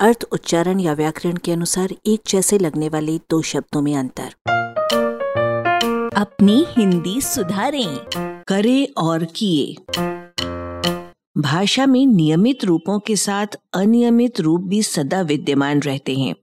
अर्थ उच्चारण या व्याकरण के अनुसार एक जैसे लगने वाले दो शब्दों में अंतर। अपनी हिंदी सुधारें। करे और किए। भाषा में नियमित रूपों के साथ अनियमित रूप भी सदा विद्यमान रहते हैं।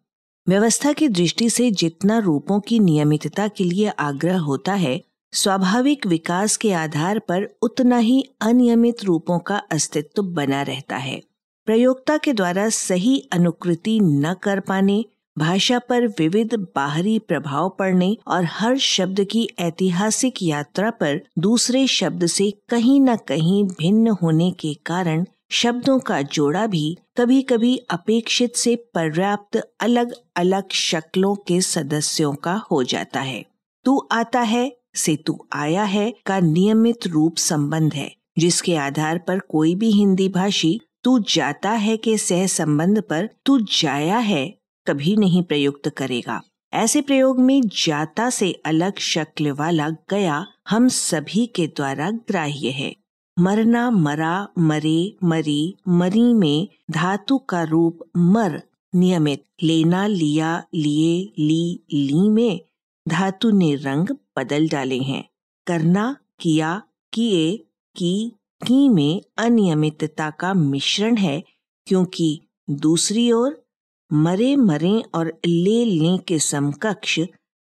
व्यवस्था की दृष्टि से जितना रूपों की नियमितता के लिए आग्रह होता है स्वाभाविक विकास के आधार पर उतना ही अनियमित रूपों का अस्तित्व बना रहता है। प्रयोक्ता के द्वारा सही अनुकृति न कर पाने, भाषा पर विविध बाहरी प्रभाव पड़ने और हर शब्द की ऐतिहासिक यात्रा पर दूसरे शब्द से कहीं न कहीं भिन्न होने के कारण शब्दों का जोड़ा भी कभी कभी अपेक्षित से पर्याप्त अलग अलग शक्लों के सदस्यों का हो जाता है। तू आता है से तू आया है का नियमित रूप संबंध है, जिसके आधार पर कोई भी हिंदी भाषी तू जाता है के सह संबंध पर तू जाया है, कभी नहीं प्रयुक्त करेगा। ऐसे प्रयोग में जाता से अलग शक्ल वाला गया हम सभी के द्वारा ग्राह्य है। मरना मरा, मरे, मरी मरी में धातु का रूप मर नियमित, लेना, लिया, लिए, ली ली में धातु ने रंग बदल डाले हैं। करना, किया, किए, की की में अनियमितता का मिश्रण है, क्योंकि दूसरी ओर मरे मरे और ले ले के समकक्ष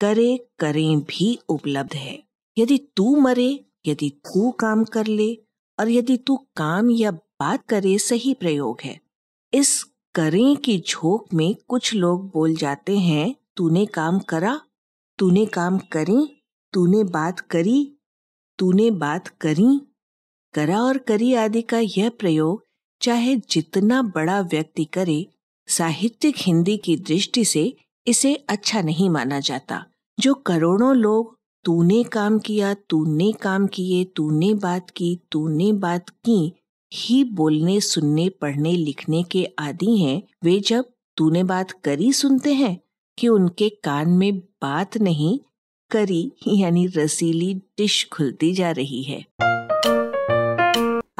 करे करें भी उपलब्ध है। यदि तू मरे, यदि तू काम कर ले, और यदि तू काम या बात करे सही प्रयोग है। इस करें की झोंक में कुछ लोग बोल जाते हैं, तूने काम करा, तूने काम करी, तूने बात करी, तूने बात करी करा और करी आदि का यह प्रयोग चाहे जितना बड़ा व्यक्ति करे, साहित्यिक हिंदी की दृष्टि से इसे अच्छा नहीं माना जाता। जो करोड़ों लोग, तूने काम किया, तूने काम किए, तूने बात की, तूने बात की, ही बोलने, सुनने, पढ़ने, लिखने के आदि हैं, वे जब तूने बात करी सुनते हैं कि उनके कान में बात नहीं, करी यानी रसीली डिश खुलती जा रही है।